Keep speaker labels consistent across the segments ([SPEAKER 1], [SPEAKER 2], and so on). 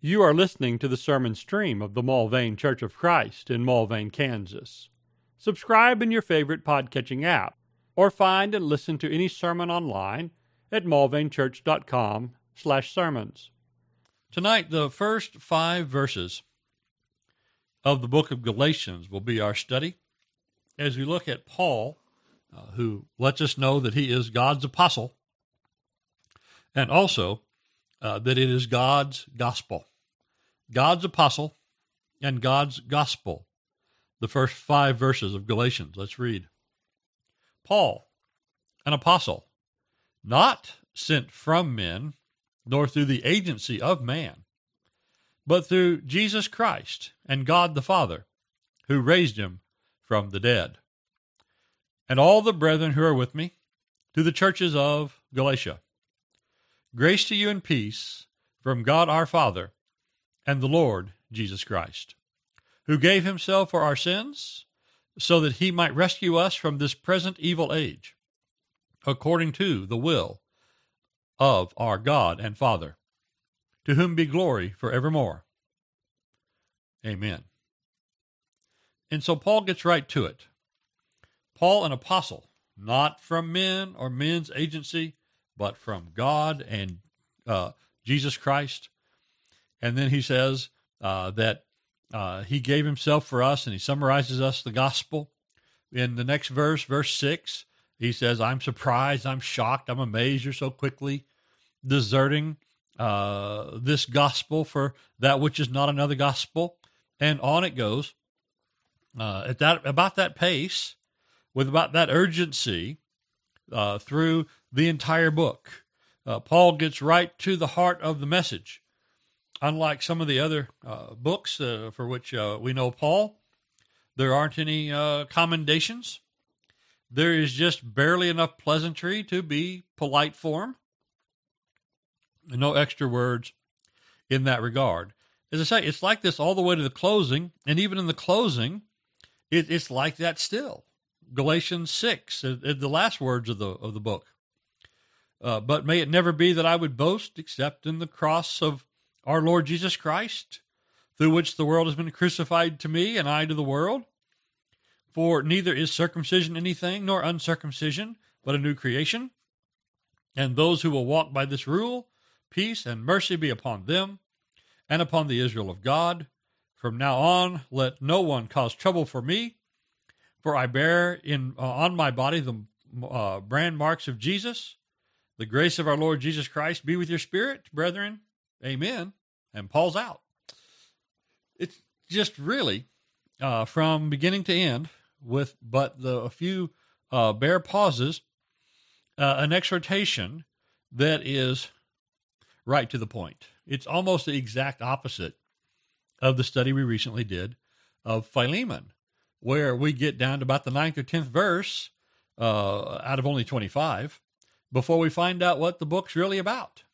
[SPEAKER 1] You are listening to the sermon stream of the Mulvane Church of Christ in Mulvane, Kansas. Subscribe in your favorite podcatching app, or find and listen to any sermon online at mulvanechurch.com slash sermons. Tonight, the first five verses of the book of Galatians will be our study as we look at Paul, uh, who lets us know that he is God's apostle, and also uh, that it is God's gospel. God's apostle and God's gospel. The first five verses of Galatians. Let's read. Paul, an apostle, not sent from men, nor through the agency of man, but through Jesus Christ and God the Father, who raised him from the dead. And all the brethren who are with me, to the churches of Galatia. Grace to you and peace from God our Father and the Lord Jesus Christ, who gave himself for our sins so that he might rescue us from this present evil age, according to the will of our God and Father, to whom be glory forevermore. Amen. And so Paul gets right to it. Paul, an apostle, not from men or men's agency, but from God and uh, Jesus Christ. And then he says uh, that uh, he gave himself for us, and he summarizes us the gospel. In the next verse, verse 6, he says, I'm surprised, I'm shocked, I'm amazed you're so quickly deserting uh, this gospel for that which is not another gospel. And on it goes. Uh, at that about that pace, with about that urgency, uh, through the entire book. Uh, Paul gets right to the heart of the message. Unlike some of the other uh, books uh, for which uh, we know Paul, there aren't any uh, commendations. There is just barely enough pleasantry to be polite form. No extra words in that regard. As I say, it's like this all the way to the closing, and even in the closing, it, it's like that still. Galatians six, the last words of the of the book. Uh, but may it never be that I would boast except in the cross of our Lord Jesus Christ, through which the world has been crucified to me and I to the world. For neither is circumcision anything nor uncircumcision, but a new creation. And those who will walk by this rule, peace and mercy be upon them and upon the Israel of God. From now on, let no one cause trouble for me, for I bear in uh, on my body the uh, brand marks of Jesus. The grace of our Lord Jesus Christ be with your spirit, brethren. Amen. And Paul's out. It's just really uh, from beginning to end, with but the a few uh, bare pauses, uh, an exhortation that is right to the point. It's almost the exact opposite of the study we recently did of Philemon, where we get down to about the ninth or tenth verse uh, out of only 25 before we find out what the book's really about.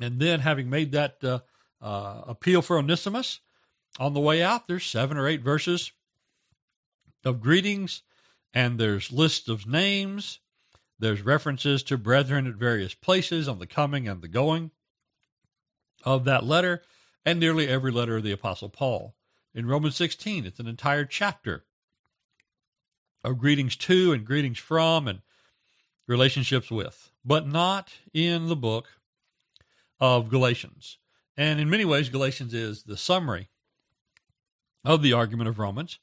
[SPEAKER 1] And then, having made that uh, uh, appeal for Onesimus, on the way out, there's seven or eight verses of greetings, and there's lists of names. There's references to brethren at various places on the coming and the going of that letter, and nearly every letter of the Apostle Paul. In Romans 16, it's an entire chapter of greetings to and greetings from and relationships with, but not in the book of Galatians. And in many ways, Galatians is the summary of the argument of Romans,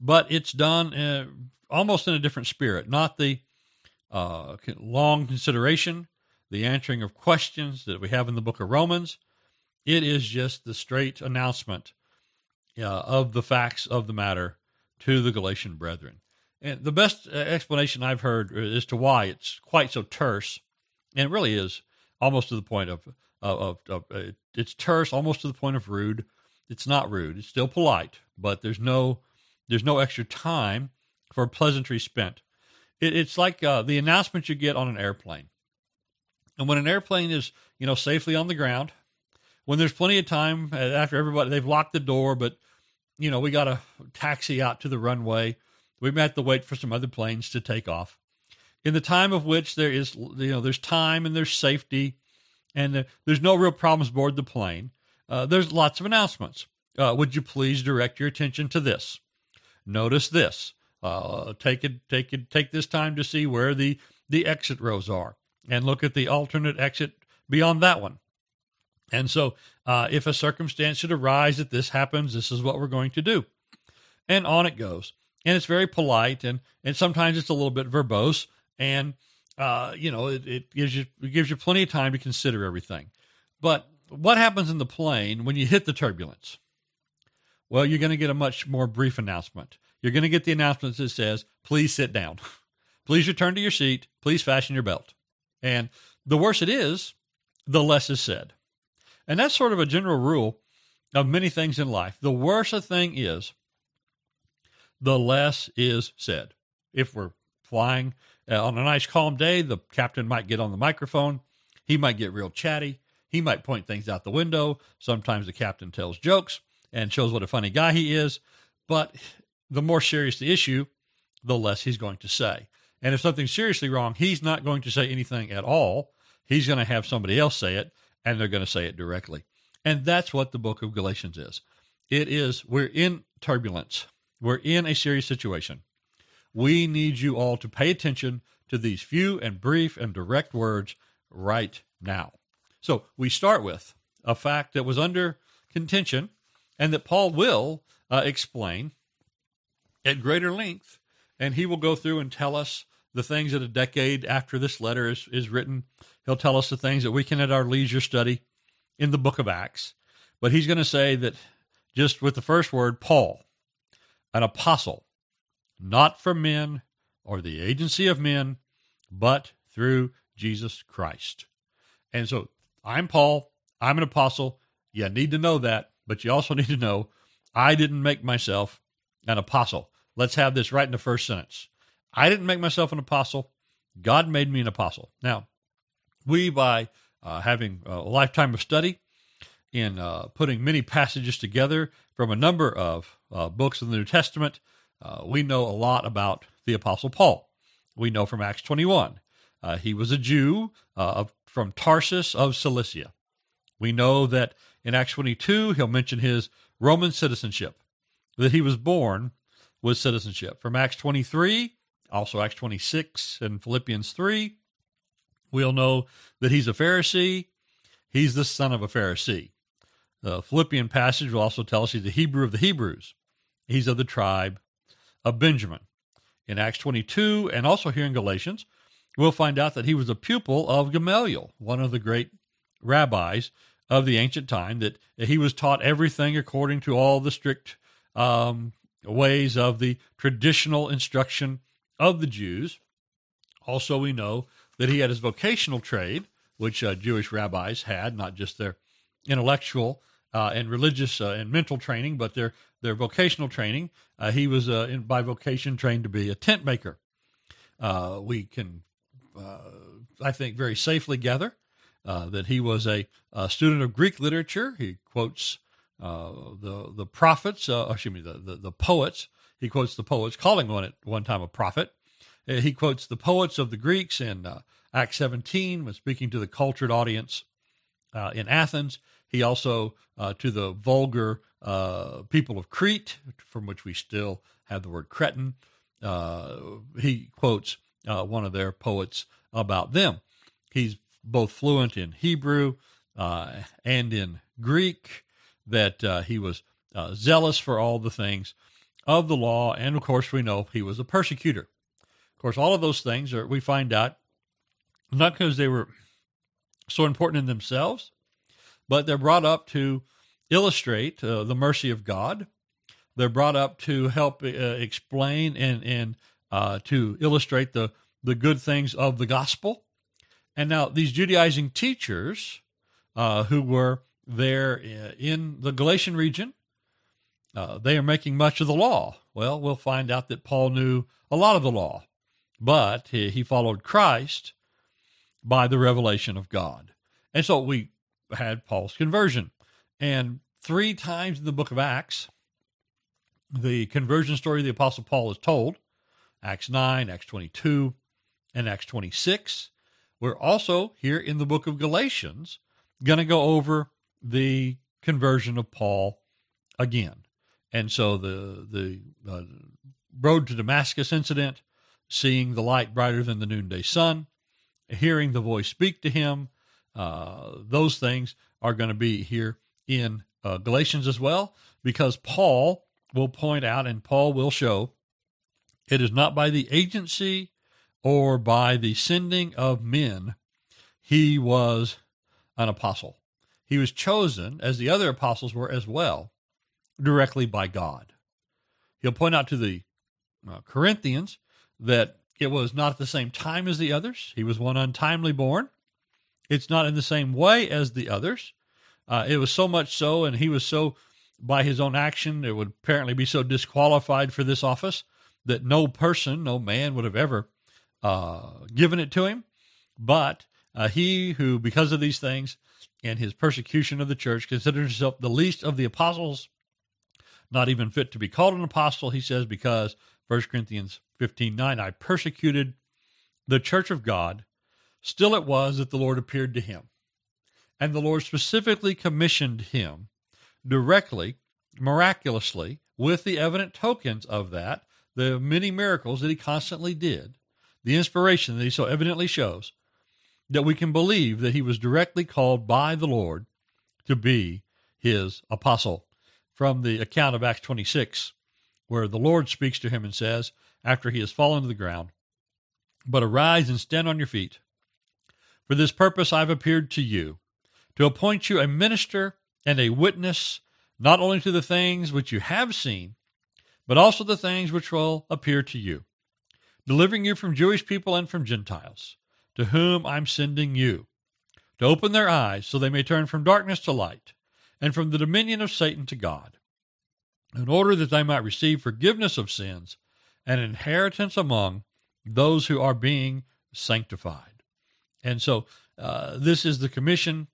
[SPEAKER 1] but it's done uh, almost in a different spirit, not the uh, long consideration, the answering of questions that we have in the book of Romans. It is just the straight announcement uh, of the facts of the matter to the Galatian brethren. And the best uh, explanation I've heard as to why it's quite so terse, and it really is almost to the point of, of, of, of uh, it's terse, almost to the point of rude. It's not rude; it's still polite, but there's no there's no extra time for pleasantry spent. It, it's like uh, the announcement you get on an airplane, and when an airplane is you know safely on the ground, when there's plenty of time uh, after everybody they've locked the door, but you know we got to taxi out to the runway we may have to wait for some other planes to take off. In the time of which there is, you know, there's time and there's safety, and there's no real problems aboard the plane. uh, there's lots of announcements. Uh, would you please direct your attention to this? Notice this. Uh, take it, take it, take this time to see where the the exit rows are, and look at the alternate exit beyond that one. And so, uh, if a circumstance should arise that this happens, this is what we're going to do, and on it goes. And it's very polite, and and sometimes it's a little bit verbose, and uh, you know, it, it gives you it gives you plenty of time to consider everything. But what happens in the plane when you hit the turbulence? Well, you're going to get a much more brief announcement. You're going to get the announcement that says, "Please sit down. Please return to your seat. Please fasten your belt." And the worse it is, the less is said. And that's sort of a general rule of many things in life. The worse a thing is, the less is said. If we're flying uh, on a nice calm day, the captain might get on the microphone. He might get real chatty. He might point things out the window. Sometimes the captain tells jokes and shows what a funny guy he is. But the more serious the issue, the less he's going to say. And if something's seriously wrong, he's not going to say anything at all. He's going to have somebody else say it, and they're going to say it directly. And that's what the book of Galatians is. It is, we're in turbulence, we're in a serious situation. We need you all to pay attention to these few and brief and direct words right now. So we start with a fact that was under contention and that Paul will uh, explain at greater length. And he will go through and tell us the things that a decade after this letter is, is written. He'll tell us the things that we can at our leisure study in the book of Acts. But he's going to say that just with the first word, Paul, an apostle, not from men or the agency of men, but through Jesus Christ. And so I'm Paul, I'm an apostle. You need to know that, but you also need to know I didn't make myself an apostle. Let's have this right in the first sentence. I didn't make myself an apostle. God made me an apostle. Now, we, by uh, having a lifetime of study in uh, putting many passages together from a number of uh, books in the New Testament, uh, we know a lot about the Apostle Paul. We know from Acts 21. Uh, he was a Jew uh, from Tarsus of Cilicia. We know that in Acts 22, he'll mention his Roman citizenship, that he was born with citizenship. From Acts 23, also Acts 26 and Philippians 3, we'll know that he's a Pharisee. He's the son of a Pharisee. The Philippian passage will also tell us he's the Hebrew of the Hebrews. He's of the tribe of Benjamin. In Acts 22 and also here in Galatians, we'll find out that he was a pupil of Gamaliel, one of the great rabbis of the ancient time, that he was taught everything according to all the strict um, ways of the traditional instruction of the Jews. Also, we know that he had his vocational trade, which uh, Jewish rabbis had, not just their intellectual uh, and religious uh, and mental training, but their their vocational training. Uh, he was uh, in, by vocation trained to be a tent maker. Uh, we can, uh, I think, very safely gather that he was a, a, student of Greek literature. He quotes the the prophets, excuse me, the, the, the poets. He quotes the poets, calling one at one time a prophet. he quotes the poets of the Greeks in Acts 17 when speaking to the cultured audience in Athens. He also, uh, to the vulgar uh, people of Crete, from which we still have the word Cretan, uh, he quotes uh, one of their poets about them. He's both fluent in Hebrew uh, and in Greek, that uh, he was zealous for all the things of the law, and of course, we know he was a persecutor. Of course, all of those things are, we find out not because they were so important in themselves, but they're brought up to illustrate uh, the mercy of God. They're brought up to help uh, explain and and uh, to illustrate the the good things of the gospel. And now these Judaizing teachers uh, who were there uh, in the Galatian region, uh, they are making much of the law. Well, we'll find out that Paul knew a lot of the law, but he, he followed Christ by the revelation of God. And so we had Paul's conversion. And three times in the book of Acts, the conversion story of the Apostle Paul is told Acts 9, Acts 22, and Acts 26. We're also here in the book of Galatians going to go over the
[SPEAKER 2] conversion of Paul again. And so the the uh, road to Damascus incident, seeing the light brighter than the noonday sun, hearing the voice speak to him, uh, those things are going to be here in uh, Galatians as well, because Paul will point out and Paul will show it is not by the agency or by the sending of men he was an apostle. He was chosen, as the other apostles were as well, directly by God. He'll point out to the uh, Corinthians that it was not at the same time as the others. He was one untimely born. It's not in the same way as the others. Uh, it was so much so, and he was so, by his own action, it would apparently be so disqualified for this office that no person, no man would have ever uh, given it to him. But uh, he who, because of these things and his persecution of the church, considered himself the least of the apostles, not even fit to be called an apostle, he says, because 1 Corinthians 15 9, I persecuted the church of God. Still it was that the Lord appeared to him. And the Lord specifically commissioned him directly, miraculously, with the evident tokens of that, the many miracles that he constantly did, the inspiration that he so evidently shows, that we can believe that he was directly called by the Lord to be his apostle. From the account of Acts 26, where the Lord speaks to him and says, after he has fallen to the ground, But arise and stand on your feet. For this purpose I have appeared to you, to appoint you a minister and a witness, not only to the things which you have seen, but also the things which will appear to you, delivering you from Jewish people and from Gentiles, to whom I'm sending you, to open their eyes so they may turn from darkness to light, and from the dominion of Satan to God in order that they might receive forgiveness of sins and inheritance among those who are being sanctified. And so uh, this is the commission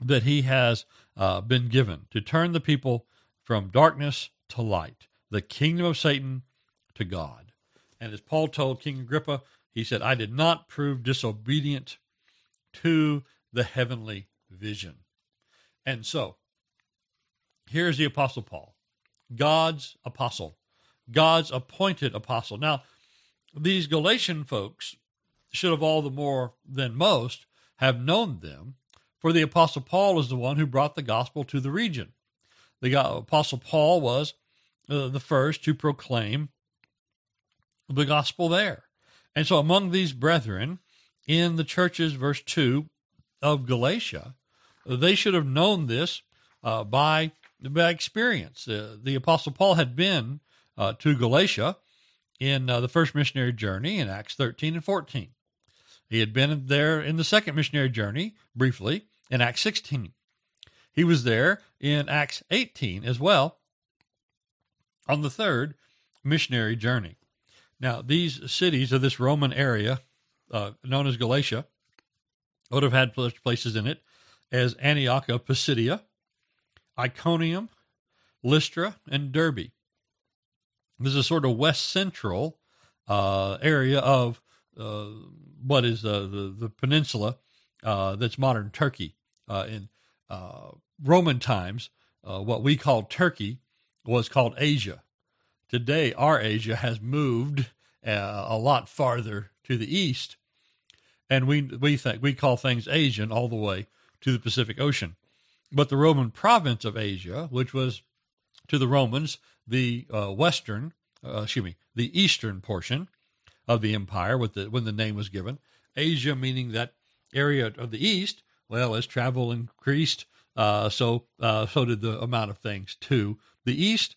[SPEAKER 2] that he has uh, been given to turn the people from darkness to light, the kingdom of Satan to God. And as Paul told King Agrippa, he said, I did not prove disobedient to the heavenly vision. And so Here's the Apostle Paul, God's apostle, God's appointed apostle. Now, these Galatian folks should have all the more than most have known them, for the Apostle Paul is the one who brought the gospel to the region. The Apostle Paul was uh, the first to proclaim the gospel there. And so, among these brethren in the churches, verse 2 of Galatia, they should have known this uh, by by experience. Uh, the Apostle Paul had been uh, to Galatia in uh, the first missionary journey in Acts 13 and 14. He had been there in the second missionary journey briefly in Acts 16. He was there in Acts 18 as well on the third missionary journey. Now, these cities of this Roman area, uh, known as Galatia, would have had places in it as Antioch of Pisidia, Iconium, Lystra, and Derbe. This is a sort of west central uh, area of what is uh, the the peninsula uh, that's modern Turkey. Uh, in uh, Roman times, what we called Turkey was called Asia. Today, our Asia has moved a lot farther to the east, and we we think we call things Asian all the way to the Pacific Ocean. But the Roman province of Asia, which was to the Romans the uh, western, uh, excuse me, the eastern portion of the empire, with the, when the name was given, Asia meaning that area of the east. Well, as travel increased, uh, so uh, so did the amount of things to the east,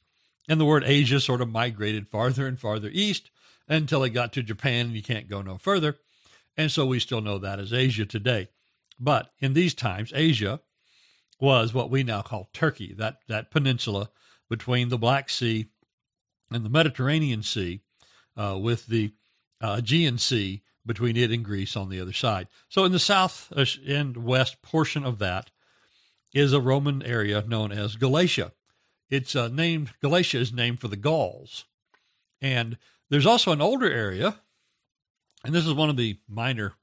[SPEAKER 2] and the word Asia sort of migrated farther and farther east until it got to Japan, and you can't go no further. And so we still know that as Asia today. But in these times, Asia was what we now call Turkey, that, that peninsula between the Black Sea and the Mediterranean Sea, uh, with the uh, Sea between it and Greece on the other side. So, in the south and west portion of that is a Roman area known as Galatia. It's uh, named Galatia is named for the Gauls, and there's also an older area, and this is one of the minor.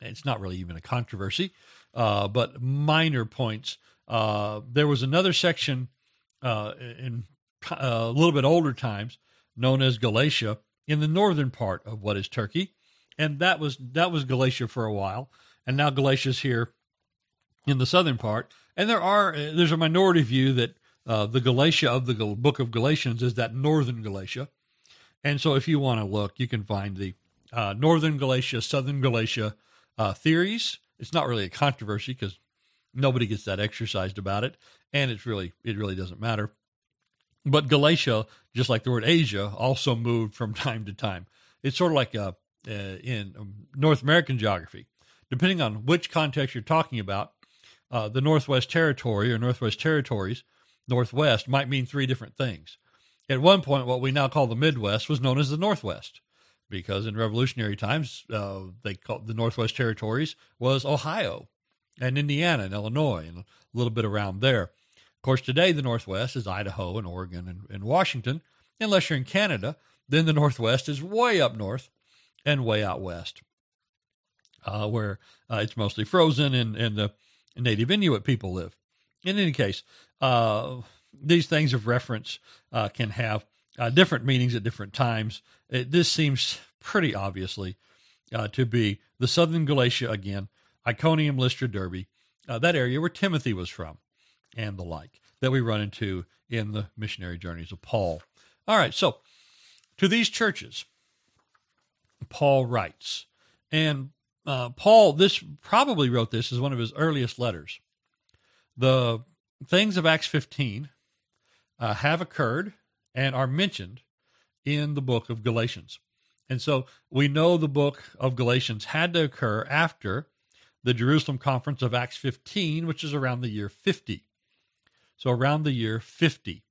[SPEAKER 2] It's not really even a controversy, uh, but minor points Uh, there was another section uh, in uh, a little bit older times known as Galatia in the northern part of what is Turkey, and that was that was Galatia for a while, and now Galatia's here in the southern part. And there are there's a minority view that uh, the Galatia of the book of Galatians is that northern Galatia, and so if you want to look, you can find the uh, northern Galatia, southern Galatia uh, theories. It's not really a controversy because nobody gets that exercised about it, and it's really it really doesn't matter. But Galatia, just like the word Asia, also moved from time to time. It's sort of like uh, uh, in um, North American geography. Depending on which context you're talking about, uh, the Northwest Territory or Northwest Territories, Northwest, might mean three different things. At one point, what we now call the Midwest was known as the Northwest because in revolutionary times, uh, they called the Northwest Territories was Ohio and Indiana and Illinois and a little bit around there. Of course, today the Northwest is Idaho and Oregon and, and Washington. Unless you're in Canada, then the Northwest is way up north and way out west, uh, where uh, it's mostly frozen and, and the native Inuit people live. In any case, uh, these things of reference uh, can have uh, different meanings at different times. It, this seems pretty obviously uh, to be the southern Galatia again, Iconium, Lystra, Derbe, that area where Timothy was from and the like that we run into in the missionary journeys of Paul. All right, so to these churches, Paul writes, and uh, Paul, this probably wrote this as one of his earliest letters. The things of Acts 15 uh, have occurred and are mentioned in the book of Galatians. And so we know the book of Galatians had to occur after the Jerusalem conference of Acts 15, which is around the year 50. So around the year 50.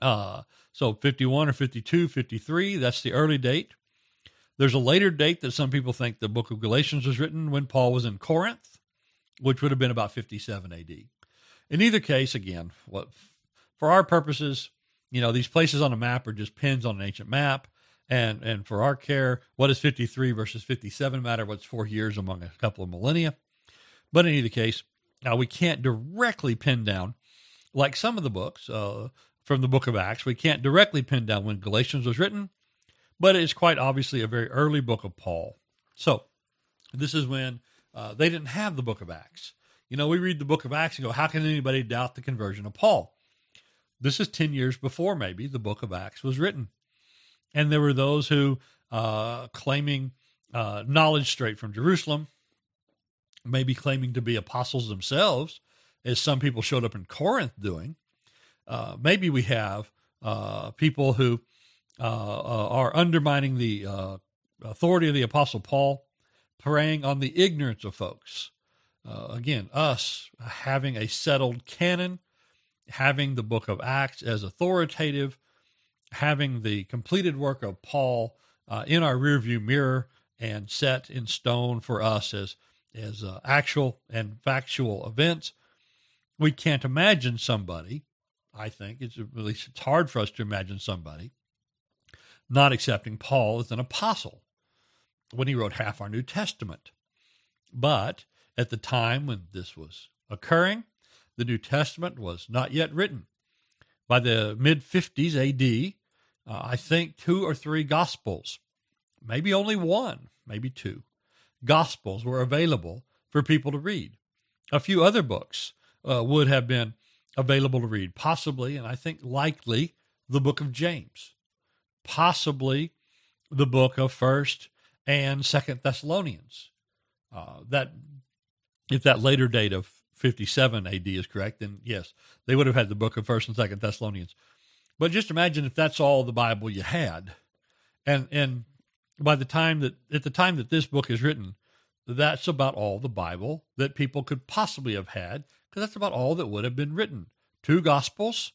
[SPEAKER 2] Uh, so 51 or 52, 53, that's the early date. There's a later date that some people think the book of Galatians was written when Paul was in Corinth, which would have been about 57 AD. In either case, again, what for our purposes, you know, these places on a map are just pins on an ancient map. And and for our care, what does 53 versus 57 matter? What's four years among a couple of millennia? But in either case, now we can't directly pin down like some of the books uh, from the book of Acts, we can't directly pin down when Galatians was written, but it's quite obviously a very early book of Paul. So this is when uh, they didn't have the book of Acts. You know, we read the book of Acts and go, how can anybody doubt the conversion of Paul? This is 10 years before maybe the book of Acts was written. And there were those who, uh, claiming uh, knowledge straight from Jerusalem, maybe claiming to be apostles themselves, as some people showed up in Corinth doing. Uh, maybe we have uh, people who uh, uh are undermining the uh, authority of the Apostle Paul, preying on the ignorance of folks. Uh, again, us having a settled canon, having the book of Acts as authoritative, having the completed work of Paul in our rearview mirror and set in stone for us as as actual and factual events we can't imagine somebody, I think, it's at least it's hard for us to imagine somebody not accepting Paul as an apostle when he wrote half our New Testament. But at the time when this was occurring, the New Testament was not yet written. By the mid 50s AD, uh, I think two or three Gospels, maybe only one, maybe two, Gospels were available for people to read. A few other books uh, would have been available to read. Possibly, and I think likely, the book of James. Possibly the book of First and Second Thessalonians. Uh, that if that later date of 57 AD is correct, then yes, they would have had the book of First and Second Thessalonians. But just imagine if that's all the Bible you had, and and by the time that at the time that this book is written, that's about all the Bible that people could possibly have had because that's about all that would have been written. Two Gospels,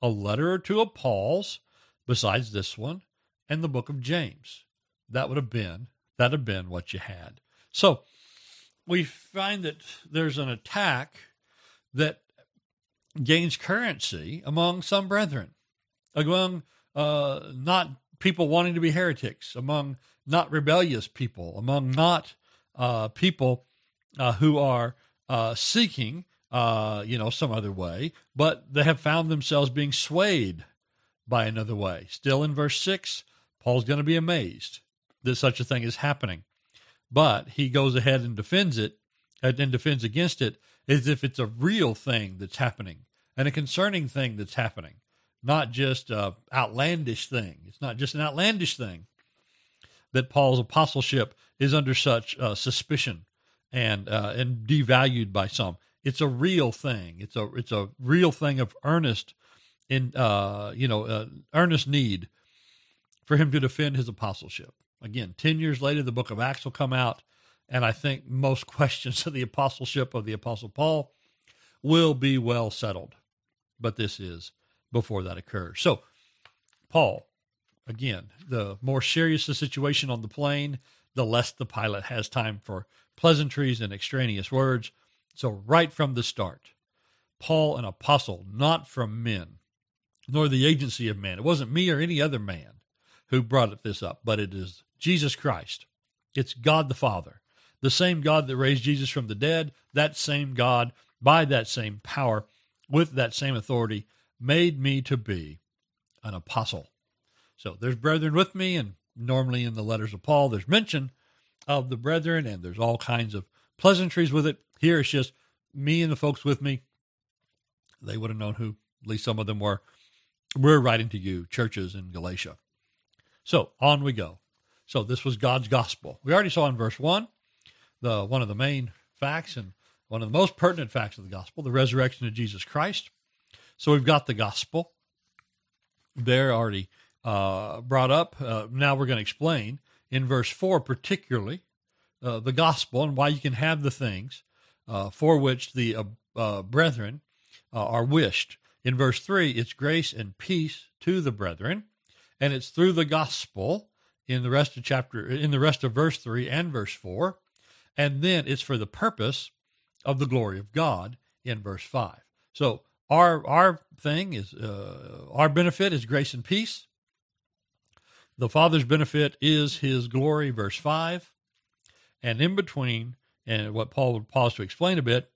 [SPEAKER 2] a letter or two of Paul's, besides this one, and the book of James. That would have been that have been what you had. So we find that there's an attack that gains currency among some brethren, among uh, not people wanting to be heretics, among not rebellious people, among not uh, people uh, who are uh, seeking uh, you know, some other way, but they have found themselves being swayed by another way. Still in verse 6, Paul's going to be amazed that such a thing is happening. But he goes ahead and defends it and defends against it as if it's a real thing that's happening and a concerning thing that's happening, not just a outlandish thing. It's not just an outlandish thing that Paul's apostleship is under such uh, suspicion and uh, and devalued by some. It's a real thing. It's a it's a real thing of earnest in uh, you know uh, earnest need for him to defend his apostleship. Again, ten years later, the book of Acts will come out, and I think most questions of the apostleship of the apostle Paul will be well settled. But this is before that occurs. So, Paul, again, the more serious the situation on the plane, the less the pilot has time for pleasantries and extraneous words. So, right from the start, Paul, an apostle, not from men, nor the agency of man. It wasn't me or any other man who brought this up, but it is Jesus Christ. It's God the Father, the same God that raised Jesus from the dead, that same God, by that same power, with that same authority, made me to be an apostle. So there's brethren with me, and normally in the letters of Paul, there's mention of the brethren, and there's all kinds of pleasantries with it. Here it's just me and the folks with me. They would have known who at least some of them were. We're writing to you, churches in Galatia. So on we go. So this was God's gospel. We already saw in verse one, the one of the main facts and one of the most pertinent facts of the gospel, the resurrection of Jesus Christ. So we've got the gospel there already uh, brought up. Uh, now we're going to explain in verse four, particularly uh, the gospel and why you can have the things uh, for which the uh, uh, brethren are wished. In verse three, it's grace and peace to the brethren, and it's through the gospel in the rest of chapter in the rest of verse 3 and verse 4 and then it's for the purpose of the glory of god in verse 5 so our our thing is uh, our benefit is grace and peace. The father's benefit is his glory verse 5 and in between and what paul would pause to explain a bit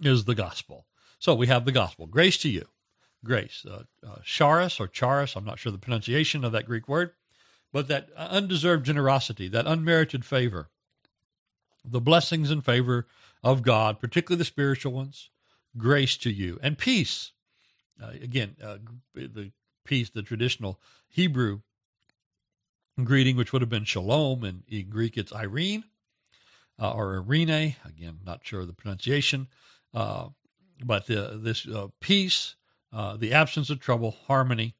[SPEAKER 2] is the gospel. So we have the gospel. Grace to you. Grace. Uh, uh, charis or charis i'm not sure the pronunciation of that greek word but that undeserved generosity, that unmerited favor, the blessings and favor of God, particularly the spiritual ones, grace to you, and peace. Uh, again, uh, the peace, the traditional Hebrew greeting, which would have been shalom, and in Greek it's Irene uh, or Irene. Again, not sure of the pronunciation, uh, but this uh, peace, uh, the absence of trouble, harmony.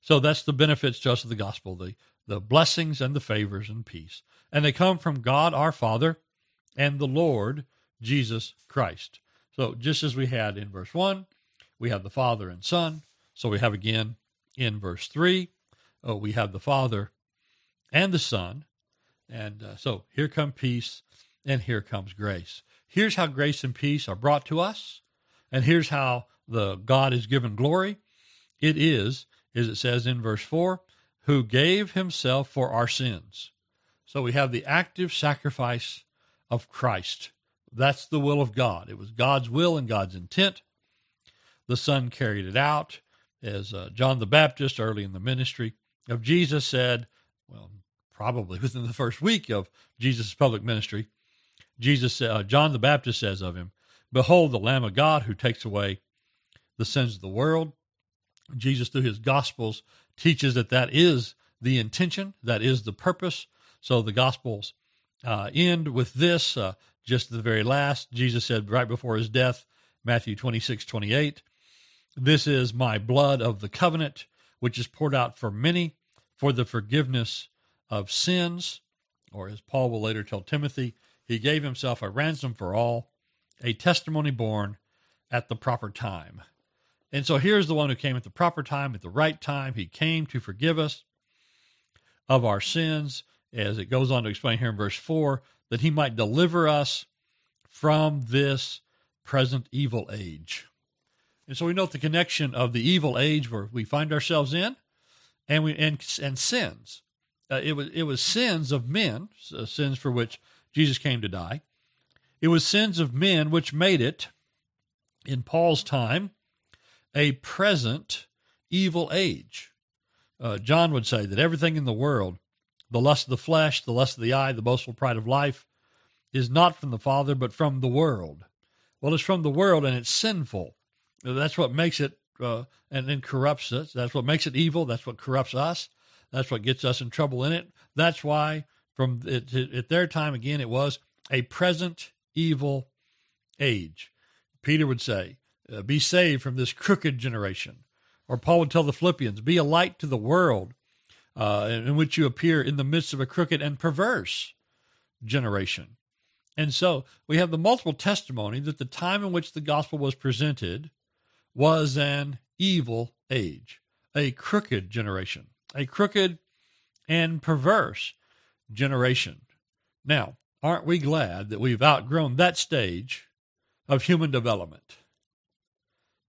[SPEAKER 2] So that's the benefits to us of the gospel, the the blessings and the favors and peace. And they come from God our Father and the Lord Jesus Christ. So just as we had in verse 1, we have the Father and Son. So we have again in verse 3, oh, we have the Father and the Son. And uh, so here come peace and here comes grace. Here's how grace and peace are brought to us. And here's how the God is given glory. It is, as it says in verse 4, who gave himself for our sins. So we have the active sacrifice of Christ. That's the will of God. It was God's will and God's intent. The Son carried it out, as uh, John the Baptist, early in the ministry of Jesus, said, well, probably within the first week of Jesus' public ministry, Jesus, uh, John the Baptist says of him, Behold the Lamb of God who takes away the sins of the world. Jesus, through his Gospels, teaches that that is the intention, that is the purpose. So the Gospels uh, end with this. Uh, just the very last, Jesus said right before his death, Matthew 26, 28, This is my blood of the covenant, which is poured out for many for the forgiveness of sins. Or as Paul will later tell Timothy, he gave himself a ransom for all, a testimony borne at the proper time. And so here's the one who came at the proper time, at the right time. He came to forgive us of our sins, as it goes on to explain here in verse 4, that he might deliver us from this present evil age. And so we note the connection of the evil age where we find ourselves in and we and, and sins. Uh, it was it was sins of men, sins for which Jesus came to die. It was sins of men which made it in Paul's time, a present evil age. Uh, John would say that everything in the world, the lust of the flesh, the lust of the eye, the boastful pride of life, is not from the Father, but from the world. Well, it's from the world and it's sinful. That's what makes it uh, and then corrupts us. That's what makes it evil. That's what corrupts us. That's what gets us in trouble in it. That's why, from it, at their time again, it was a present evil age. Peter would say, uh, "Be saved from this crooked generation," or Paul would tell the Philippians, "Be a light to the world." Uh, in which you appear in the midst of a crooked and perverse generation. And so we have the multiple testimony that the time in which the gospel was presented was an evil age, a crooked generation, a crooked and perverse generation. Now, aren't we glad that we've outgrown that stage of human development?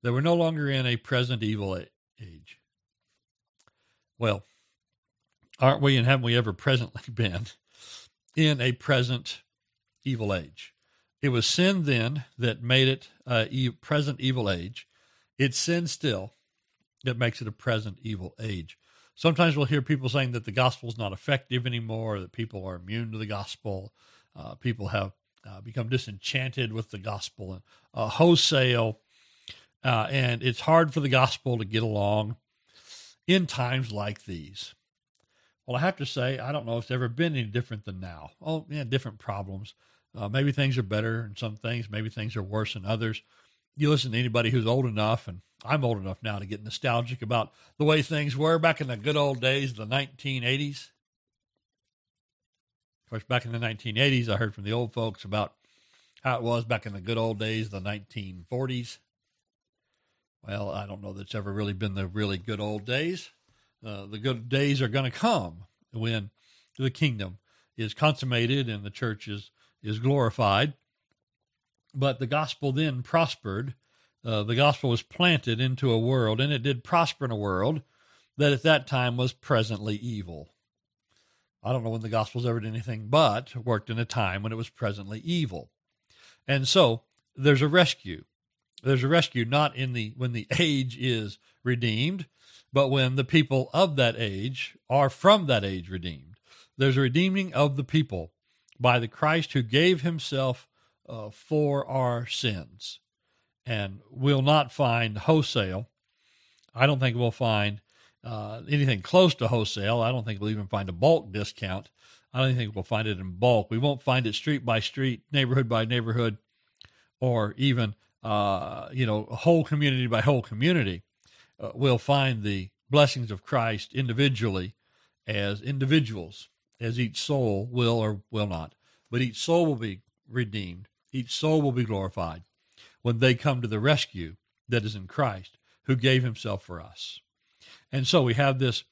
[SPEAKER 2] That we're no longer in a present evil age. Well, aren't we and haven't we ever presently been in a present evil age? It was sin then that made it a present evil age. It's sin still that makes it a present evil age. Sometimes we'll hear people saying that the gospel is not effective anymore, that people are immune to the gospel. Uh, people have uh, become disenchanted with the gospel and uh, wholesale, uh, and it's hard for the gospel to get along in times like these. Well, I have to say, I don't know if it's ever been any different than now. Oh, yeah, different problems. Uh, maybe things are better in some things, maybe things are worse in others you listen to anybody who's old enough, and I'm old enough now to get nostalgic about the way things were back in the good old days of the 1980s. Of course, back in the 1980s, I heard from the old folks about how it was back in the good old days, the 1940s. Well, I don't know that's ever really been the really good old days. Uh, the good days are going to come when the kingdom is consummated and the church is, is glorified. But the gospel then prospered. Uh, the gospel was planted into a world, and it did prosper in a world that at that time was presently evil. I don't know when the gospel's ever did anything but worked in a time when it was presently evil. And so there's a rescue. There's a rescue not in the when the age is redeemed, but when the people of that age are from that age redeemed. There's a redeeming of the people by the Christ who gave himself uh, for our sins. And we'll not find wholesale. I don't think we'll find uh, anything close to wholesale. I don't think we'll even find a bulk discount. I don't think we'll find it in bulk. We won't find it street by street, neighborhood by neighborhood, or even uh, you know whole community by whole community. Uh, we'll find the blessings of Christ individually as individuals, as each soul will or will not, but each soul will be redeemed each soul will be glorified when they come to the rescue that is in Christ, who gave himself for us. And so we have this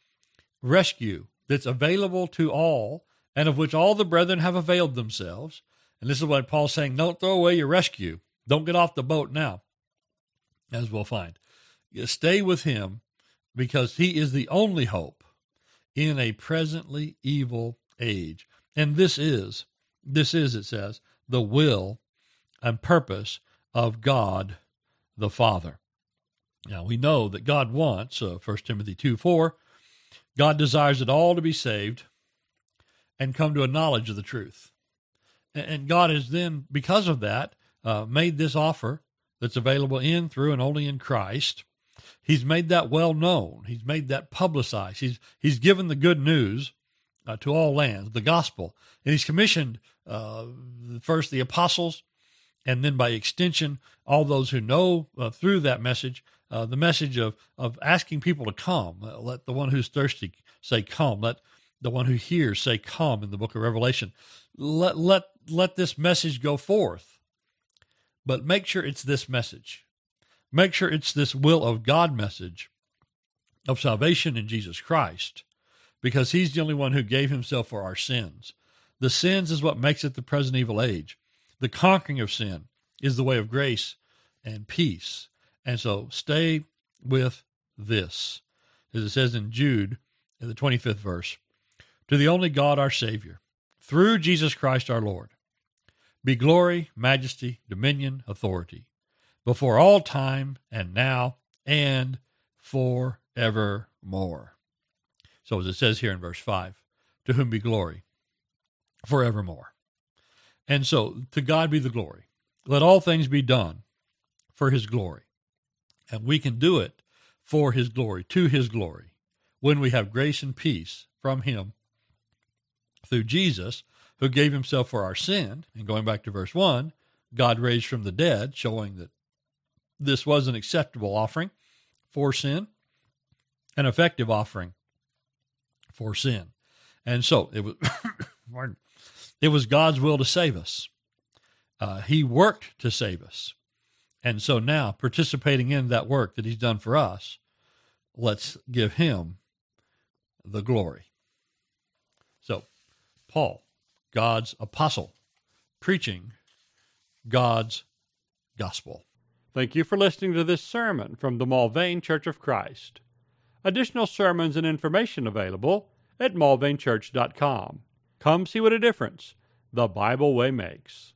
[SPEAKER 2] rescue that's available to all, and of which all the brethren have availed themselves. And this is what Paul's saying don't throw away your rescue. Don't get off the boat now, as we'll find. Stay with him because he is the only hope in a presently evil age. And this is, this is, it says, the will and purpose of God the Father. Now we know that God wants, uh, 1 Timothy 2 4, God desires it all to be saved and come to a knowledge of the truth. And God has then, because of that, uh, made this offer that's available in, through, and only in Christ. He's made that well known. He's made that publicized. He's, he's given the good news uh, to all lands, the gospel. And he's commissioned uh, first the apostles, and then by extension, all those who know uh, through that message, uh, the message of of asking people to come. Uh, let the one who's thirsty say, "Come." Let the one who hears say, "Come." In the book of Revelation, let let let this message go forth, but make sure it's this message. Make sure it's this will of God message of salvation in Jesus Christ, because He's the only one who gave Himself for our sins. The sins is what makes it the present evil age. The conquering of sin is the way of grace and peace. And so stay with this. As it says in Jude, in the 25th verse, to the only God our Savior, through Jesus Christ our Lord, be glory, majesty, dominion, authority, before all time and now and forevermore. So, as it says here in verse 5, to whom be glory forevermore. And so, to God be the glory. Let all things be done for his glory. And we can do it for his glory, to his glory, when we have grace and peace from him through Jesus, who gave himself for our sin. And going back to verse 1, God raised from the dead, showing that this was an acceptable offering for sin, an effective offering for sin. And so it was it was God's will to save us. Uh, he worked to save us. And so now, participating in that work that He's done for us, let's give Him the glory. So, Paul, God's apostle, preaching God's gospel.
[SPEAKER 1] Thank you for listening to this sermon from the Mulvane Church of Christ. Additional sermons and information available at mulvanechurch.com. Come see what a difference the Bible way makes.